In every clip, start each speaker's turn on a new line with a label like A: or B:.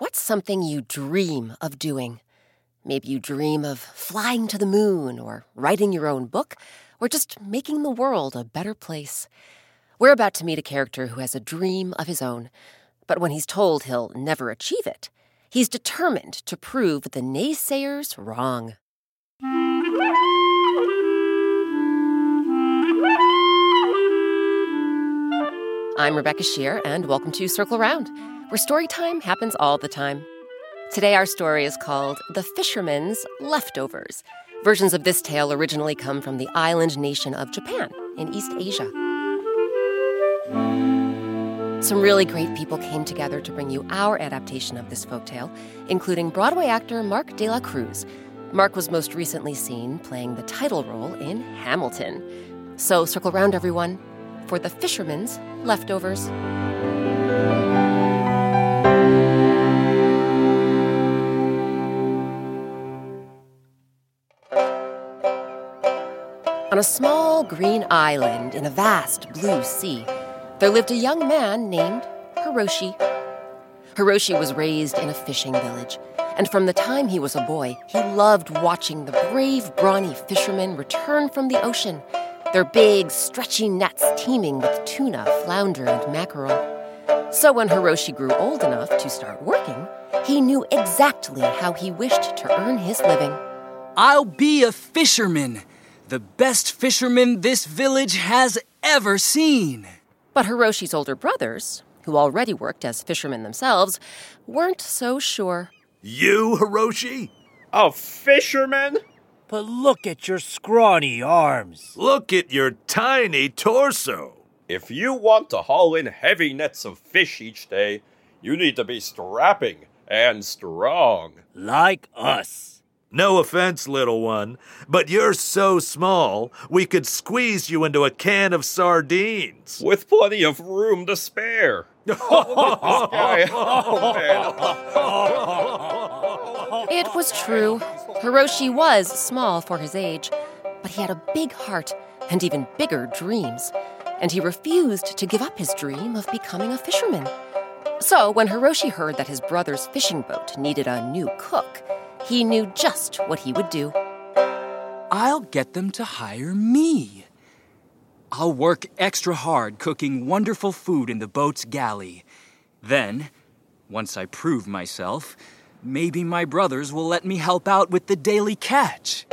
A: What's something you dream of doing? Maybe you dream of flying to the moon, or writing your own book, or just making the world a better place. We're about to meet a character who has a dream of his own, but when he's told he'll never achieve it, he's determined to prove the naysayers wrong. I'm Rebecca Sheir, and welcome to Circle Round where story time happens all the time. Today, our story is called The Fisherman's Leftovers. Versions of this tale originally come from the island nation of Japan in East Asia. Some really great people came together to bring you our adaptation of this folktale, including Broadway actor Marc delaCruz. Mark was most recently seen playing the title role in Hamilton. So circle round, everyone, for The Fisherman's Leftovers. On a small green island in a vast blue sea, there lived a young man named Hiroshi. Hiroshi was raised in a fishing village, and from the time he was a boy, he loved watching the brave, brawny fishermen return from the ocean, their big, stretchy nets teeming with tuna, flounder, and mackerel. So when Hiroshi grew old enough to start working, he knew exactly how he wished to earn his living.
B: I'll be a fisherman the best fisherman this village has ever seen.
A: But Hiroshi's older brothers, who already worked as fishermen themselves, weren't so sure.
C: You, Hiroshi?
D: A fisherman?
E: But look at your scrawny arms.
C: Look at your tiny torso.
D: If you want to haul in heavy nets of fish each day, you need to be strapping and strong.
E: Like us.
C: No offense, little one, but you're so small, we could squeeze you into a can of sardines.
D: With plenty of room to spare.
A: oh, it was true. Hiroshi was small for his age, but he had a big heart and even bigger dreams. And he refused to give up his dream of becoming a fisherman. So, when Hiroshi heard that his brother's fishing boat needed a new cook, he knew just what he would do.
B: I'll get them to hire me. I'll work extra hard cooking wonderful food in the boat's galley. Then, once I prove myself, maybe my brothers will let me help out with the daily catch.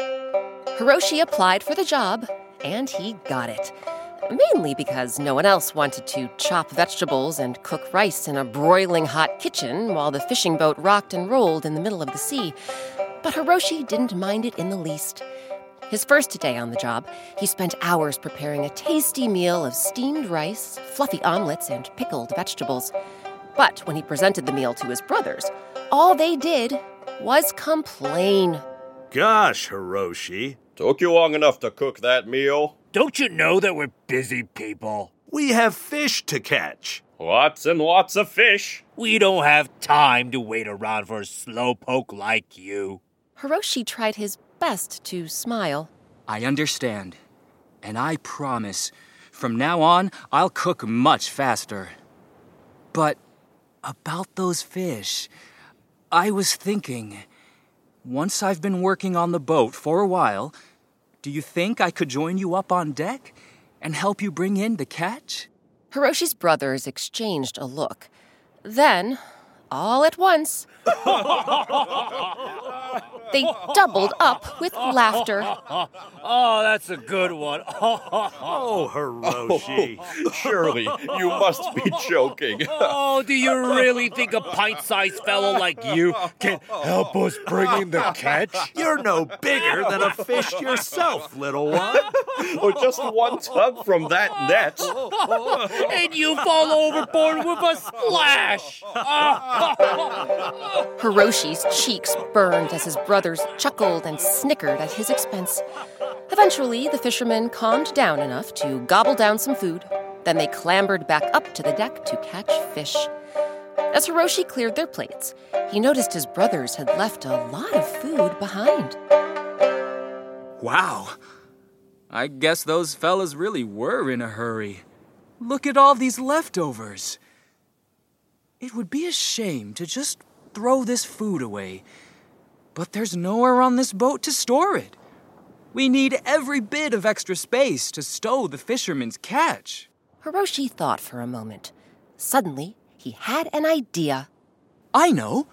A: Hiroshi applied for the job, and he got it mainly because no one else wanted to chop vegetables and cook rice in a broiling hot kitchen while the fishing boat rocked and rolled in the middle of the sea. But Hiroshi didn't mind it in the least. His first day on the job, he spent hours preparing a tasty meal of steamed rice, fluffy omelets, and pickled vegetables. But when he presented the meal to his brothers, all they did was complain.
C: Gosh, Hiroshi.
D: Took you long enough to cook that meal?
E: Don't you know that we're busy people?
C: We have fish to catch.
D: Lots and lots of fish.
E: We don't have time to wait around for a slowpoke like you.
A: Hiroshi tried his best to smile.
B: I understand. And I promise, from now on, I'll cook much faster. But about those fish, I was thinking. Once I've been working on the boat for a while, do you think I could join you up on deck and help you bring in the catch?
A: Hiroshi's brothers exchanged a look. Then, all at once, They doubled up with laughter.
E: Oh, that's a good one.
C: Oh, Hiroshi.
D: Oh, surely you must be joking.
E: Oh, do you really think a pint-sized fellow like you can help us bring in the catch?
C: You're no bigger than a fish yourself, little one.
D: or just one tug from that net.
E: And you fall overboard with a splash!
A: Hiroshi's cheeks burned as his brothers chuckled and snickered at his expense. Eventually, the fishermen calmed down enough to gobble down some food. Then they clambered back up to the deck to catch fish. As Hiroshi cleared their plates, he noticed his brothers had left a lot of food behind.
B: Wow. I guess those fellas really were in a hurry. Look at all these leftovers. It would be a shame to just throw this food away. But there's nowhere on this boat to store it. We need every bit of extra space to stow the fisherman's catch.
A: Hiroshi thought for a moment. Suddenly, he had an idea.
B: I know.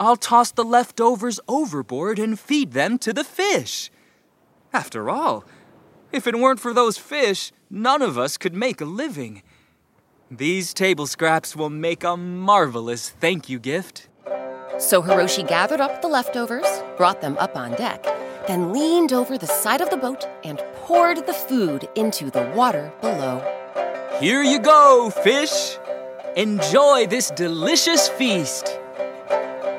B: I'll toss the leftovers overboard and feed them to the fish. After all, if it weren't for those fish, none of us could make a living. These table scraps will make a marvelous thank you gift.
A: So Hiroshi gathered up the leftovers, brought them up on deck, then leaned over the side of the boat and poured the food into the water below.
B: Here you go, fish. Enjoy this delicious feast.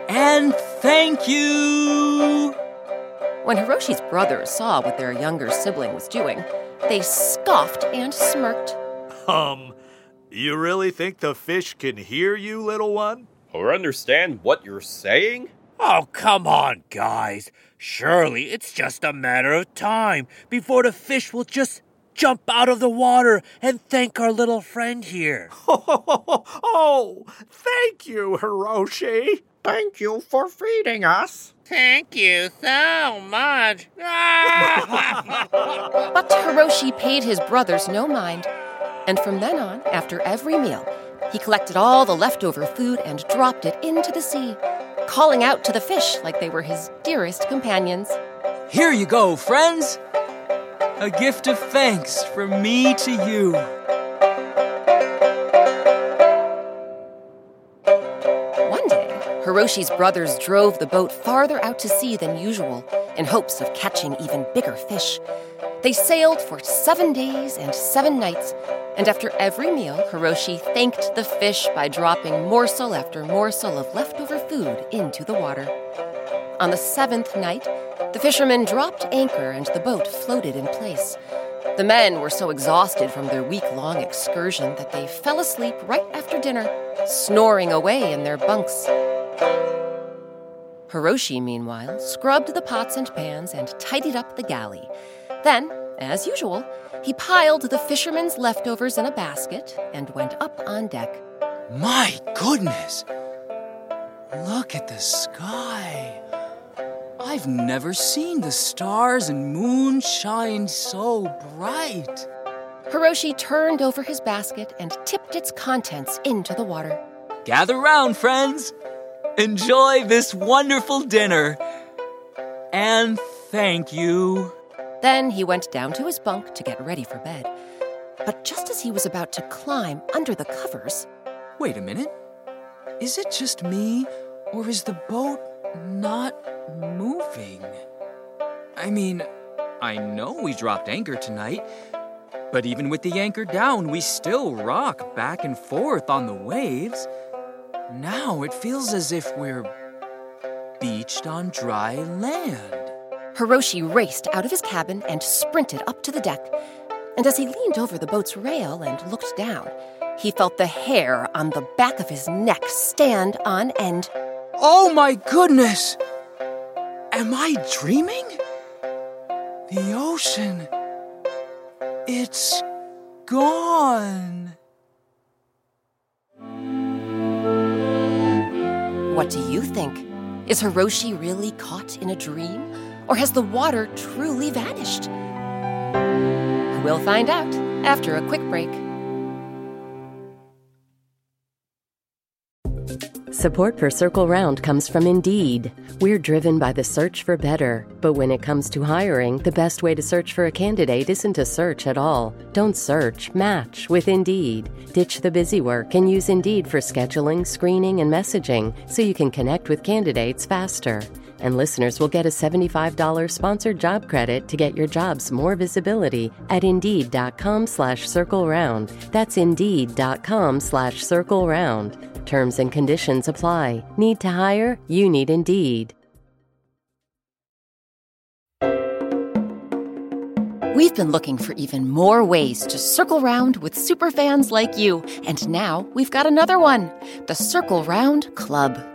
B: And thank you.
A: When Hiroshi's brothers saw what their younger sibling was doing, they scoffed and smirked.
C: Um, you really think the fish can hear you, little one?
D: Or understand what you're saying?
E: Oh, come on, guys. Surely it's just a matter of time before the fish will just jump out of the water and thank our little friend here.
C: oh, thank you, Hiroshi.
F: Thank you for feeding us.
E: Thank you so much.
A: But Hiroshi paid his brothers no mind. And from then on, after every meal, he collected all the leftover food and dropped it into the sea, calling out to the fish like they were his dearest companions.
B: Here you go, friends. A gift of thanks from me to you.
A: One day, Hiroshi's brothers drove the boat farther out to sea than usual in hopes of catching even bigger fish. They sailed for seven days and seven nights, and after every meal, Hiroshi thanked the fish by dropping morsel after morsel of leftover food into the water. On the seventh night, the fishermen dropped anchor and the boat floated in place. The men were so exhausted from their week long excursion that they fell asleep right after dinner, snoring away in their bunks. Hiroshi, meanwhile, scrubbed the pots and pans and tidied up the galley. Then, as usual, he piled the fishermen's leftovers in a basket and went up on deck.
B: My goodness! Look at the sky. I've never seen the stars and moon shine so bright.
A: Hiroshi turned over his basket and tipped its contents into the water.
B: Gather round, friends. Enjoy this wonderful dinner. And thank you.
A: Then he went down to his bunk to get ready for bed. But just as he was about to climb under the covers,
B: Wait a minute. Is it just me, or is the boat not moving? I mean, I know we dropped anchor tonight, but even with the anchor down, we still rock back and forth on the waves. Now it feels as if we're beached on dry land.
A: Hiroshi raced out of his cabin and sprinted up to the deck. And as he leaned over the boat's rail and looked down, he felt the hair on the back of his neck stand on end.
B: Oh my goodness! Am I dreaming? The ocean. It's gone.
A: What do you think? Is Hiroshi really caught in a dream? Or has the water truly vanished? We'll find out after a quick break.
G: Support for Circle Round comes from Indeed. We're driven by the search for better, but when it comes to hiring, the best way to search for a candidate isn't to search at all. Don't search, match with Indeed. Ditch the busy work and use Indeed for scheduling, screening, and messaging so you can connect with candidates faster. And listeners will get a $75 sponsored job credit to get your jobs more visibility at Indeed.com slash Circle Round. That's Indeed.com slash Circle Round. Terms and conditions apply. Need to hire? You need Indeed.
A: We've been looking for even more ways to circle round with superfans like you, and now we've got another one the Circle Round Club.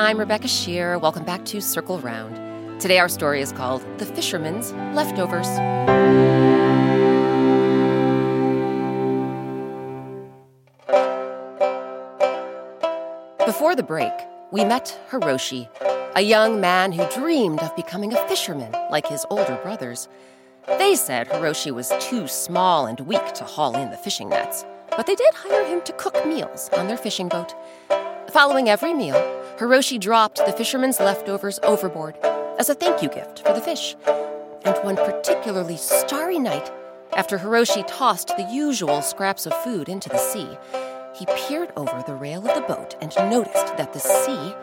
A: I'm Rebecca Sheir. Welcome back to Circle Round. Today, our story is called The Fisherman's Leftovers. Before the break, we met Hiroshi, a young man who dreamed of becoming a fisherman like his older brothers. They said Hiroshi was too small and weak to haul in the fishing nets, but they did hire him to cook meals on their fishing boat. Following every meal, Hiroshi dropped the fisherman's leftovers overboard as a thank you gift for the fish. And one particularly starry night, after Hiroshi tossed the usual scraps of food into the sea, he peered over the rail of the boat and noticed that the sea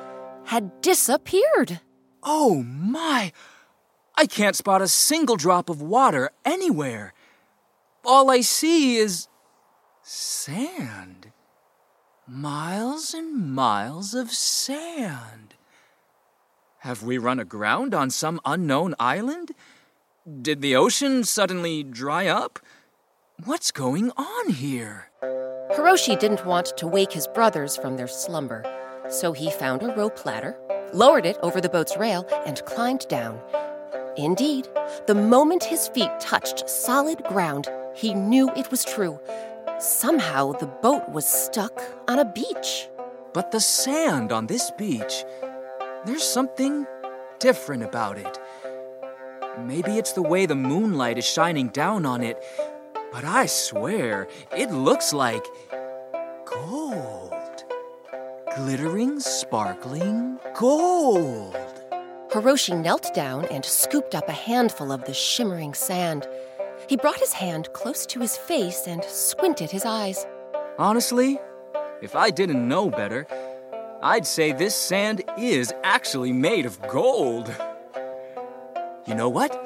A: had disappeared.
B: Oh my! I can't spot a single drop of water anywhere. All I see is sand. Miles and miles of sand. Have we run aground on some unknown island? Did the ocean suddenly dry up? What's going on here?
A: Hiroshi didn't want to wake his brothers from their slumber, so he found a rope ladder, lowered it over the boat's rail, and climbed down. Indeed, the moment his feet touched solid ground, he knew it was true. Somehow the boat was stuck on a beach.
B: But the sand on this beach, there's something different about it. Maybe it's the way the moonlight is shining down on it, but I swear it looks like gold. Glittering, sparkling gold.
A: Hiroshi knelt down and scooped up a handful of the shimmering sand. He brought his hand close to his face and squinted his eyes.
B: Honestly, if I didn't know better, I'd say this sand is actually made of gold. You know what?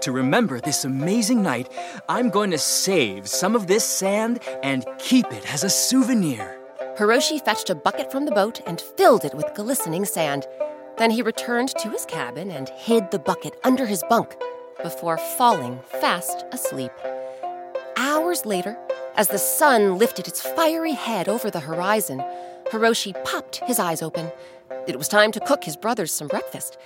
B: To remember this amazing night, I'm going to save some of this sand and keep it as a souvenir.
A: Hiroshi fetched a bucket from the boat and filled it with glistening sand. Then he returned to his cabin and hid the bucket under his bunk before falling fast asleep. Hours later, as the sun lifted its fiery head over the horizon, Hiroshi popped his eyes open. It was time to cook his brothers some breakfast.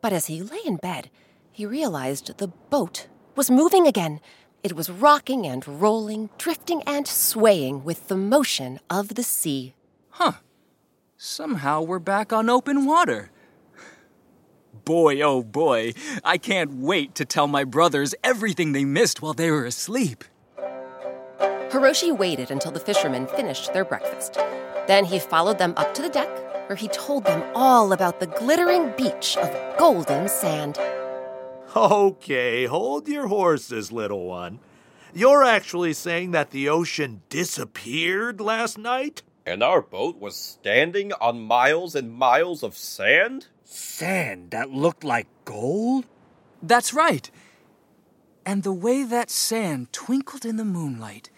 A: But as he lay in bed, he realized the boat was moving again. It was rocking and rolling, drifting and swaying with the motion of the sea.
B: Huh. Somehow we're back on open water. Boy, oh boy, I can't wait to tell my brothers everything they missed while they were asleep.
A: Hiroshi waited until the fishermen finished their breakfast. Then he followed them up to the deck, where he told them all about the glittering beach of golden sand.
C: Okay, hold your horses, little one. You're actually saying that the ocean disappeared last night?
D: And our boat was standing on miles and miles of sand?
E: Sand that looked like gold?
B: That's right. And the way that sand twinkled in the moonlight.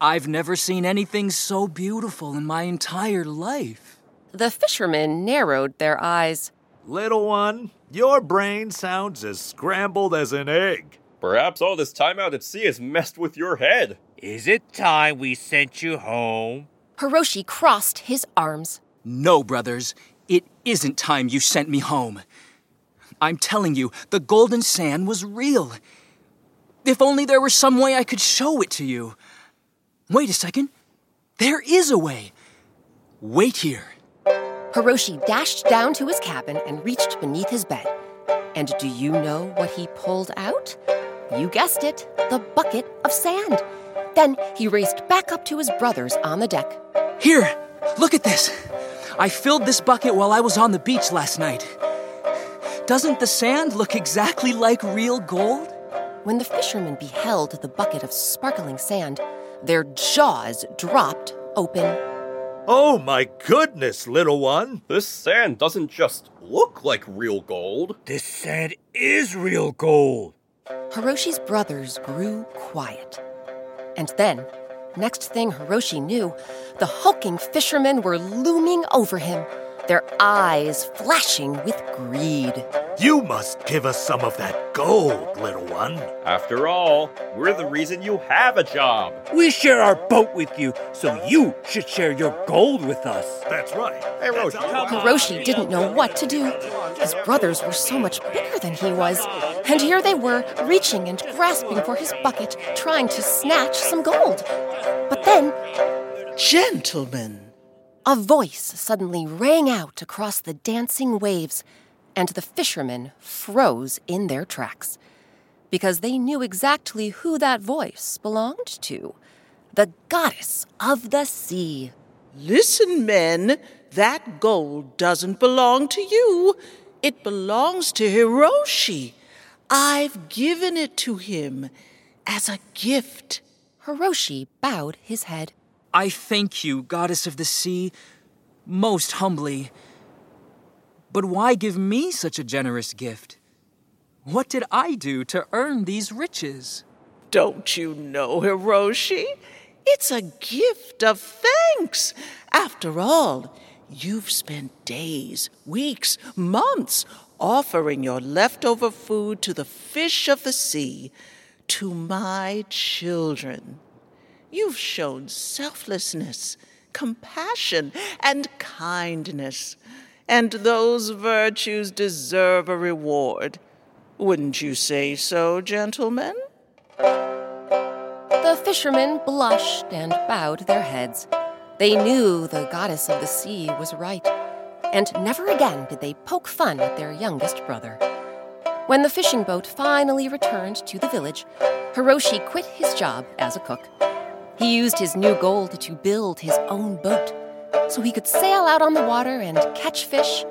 B: I've never seen anything so beautiful in my entire life.
A: The fishermen narrowed their eyes.
C: Little one, your brain sounds as scrambled as an egg.
D: Perhaps all this time out at sea has messed with your head.
E: Is it time we sent you home?
A: Hiroshi crossed his arms.
B: No, brothers, it isn't time you sent me home. I'm telling you, the golden sand was real. If only there were some way I could show it to you. Wait a second. There is a way. Wait here.
A: Hiroshi dashed down to his cabin and reached beneath his bed. And do you know what he pulled out? You guessed it, the bucket of sand. Then he raced back up to his brothers on the deck.
B: Here, look at this. I filled this bucket while I was on the beach last night. Doesn't the sand look exactly like real gold?
A: When the fishermen beheld the bucket of sparkling sand, their jaws dropped open.
C: Oh my goodness, little one.
D: This sand doesn't just look like real gold.
E: This sand is real gold.
A: Hiroshi's brothers grew quiet. And then, next thing Hiroshi knew, the hulking fishermen were looming over him, their eyes flashing with greed.
C: You must give us some of that gold, little one.
D: After all, we're the reason you have a job.
E: We share our boat with you, so you should share your gold with us.
C: That's right.
D: Hey, Roshi, come
A: Hiroshi didn't know what to do. His brothers were so much bigger than he was. And here they were, reaching and grasping for his bucket, trying to snatch some gold. But then,
H: Gentlemen,
A: a voice suddenly rang out across the dancing waves, and the fishermen froze in their tracks. Because they knew exactly who that voice belonged to the goddess of the sea.
H: listen, men. That gold doesn't belong to you. It belongs to Hiroshi. I've given it to him as a gift.
A: Hiroshi bowed his head.
B: I thank you, goddess of the sea, most humbly. But why give me such a generous gift? What did I do to earn these riches?
H: Don't you know, Hiroshi? It's a gift of thanks. After all, you've spent days, weeks, months offering your leftover food to the fish of the sea, to my children. You've shown selflessness, compassion, and kindness, and those virtues deserve a reward. Wouldn't you say so, gentlemen?
A: The fishermen blushed and bowed their heads. They knew the goddess of the sea was right, and never again did they poke fun at their youngest brother. When the fishing boat finally returned to the village, Hiroshi quit his job as a cook. He used his new gold to build his own boat so he could sail out on the water and catch fish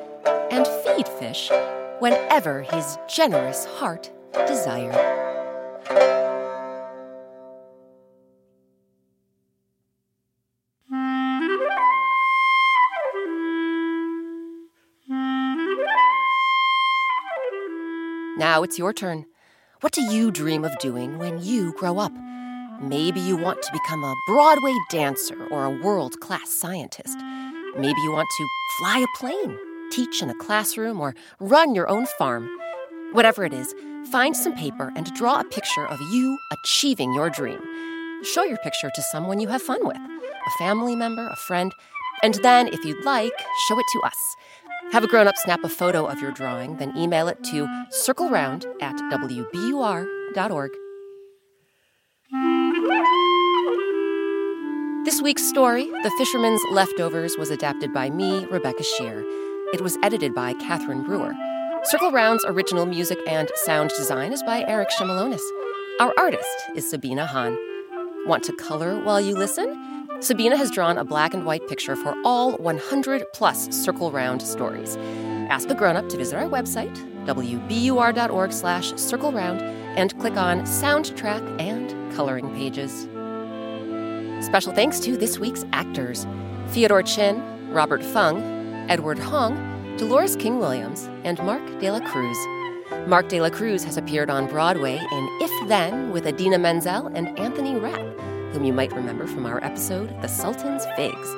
A: and feed fish whenever his generous heart desired. Now it's your turn. What do you dream of doing when you grow up? Maybe you want to become a Broadway dancer or a world class scientist. Maybe you want to fly a plane, teach in a classroom, or run your own farm. Whatever it is, find some paper and draw a picture of you achieving your dream. Show your picture to someone you have fun with a family member, a friend, and then, if you'd like, show it to us. Have a grown up snap a photo of your drawing, then email it to circleround at wbur.org. This week's story, The Fisherman's Leftovers, was adapted by me, Rebecca Sheir. It was edited by Catherine Brewer. Circle Round's original music and sound design is by Eric Shimalonis. Our artist is Sabina Hahn. Want to color while you listen? Sabina has drawn a black and white picture for all 100 plus Circle Round stories. Ask a grown-up to visit our website, wbur.org slash circle round, and click on soundtrack and coloring pages. Special thanks to this week's actors Theodore Chin, Robert Fung, Edward Hong, Dolores King Williams, and Mark De La Cruz. Marc delaCruz has appeared on Broadway in If Then with Idina Menzel and Anthony Rapp, whom you might remember from our episode The Sultan's Figs.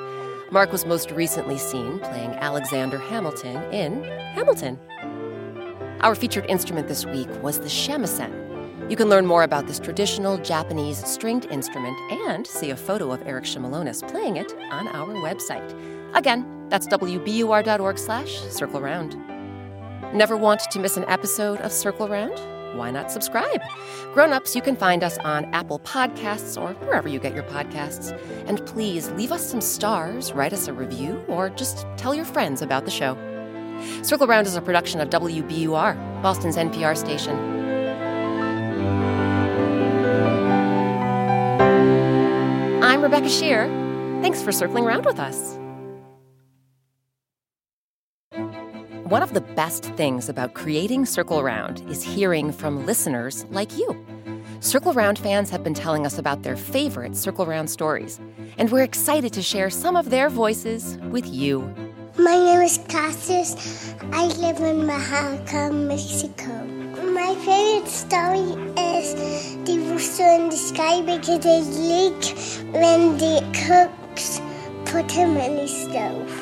A: Marc was most recently seen playing Alexander Hamilton in Hamilton. Our featured instrument this week was the shamisen. You can learn more about this traditional Japanese stringed instrument and see a photo of Eric Shimalonis playing it on our website. Again, that's wbur.org slash circle round. Never want to miss an episode of Circle Round? Why not subscribe? Grown-ups, you can find us on Apple Podcasts or wherever you get your podcasts. And please leave us some stars, write us a review, or just tell your friends about the show. Circle Round is a production of WBUR, Boston's NPR station. Rebecca Sheir. Thanks for circling around with us. One of the best things about creating Circle Round is hearing from listeners like you. Circle Round fans have been telling us about their favorite Circle Round stories, and we're excited to share some of their voices with you.
I: My name is Cassius. I live in Oaxaca, Mexico. My favorite story is the rooster in the sky because they leak when the cooks put him in the stove.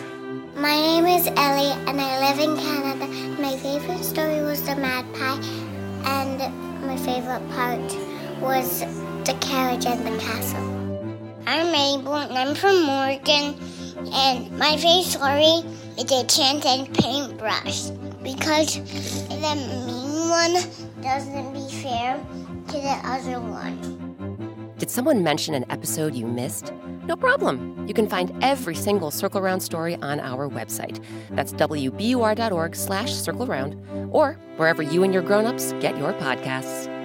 I: My name is Ellie and I live in Canada. My favorite story was the magpie and my favorite part was the carriage and the castle. I'm Mabel and I'm from Morgan and my favorite story is the chant and paintbrush because the mean one doesn't be fair to the other one.
A: Did someone mention an episode you missed? No problem. You can find every single Circle Round story on our website. That's wbur.org slash circle round or wherever you and your grown-ups get your podcasts.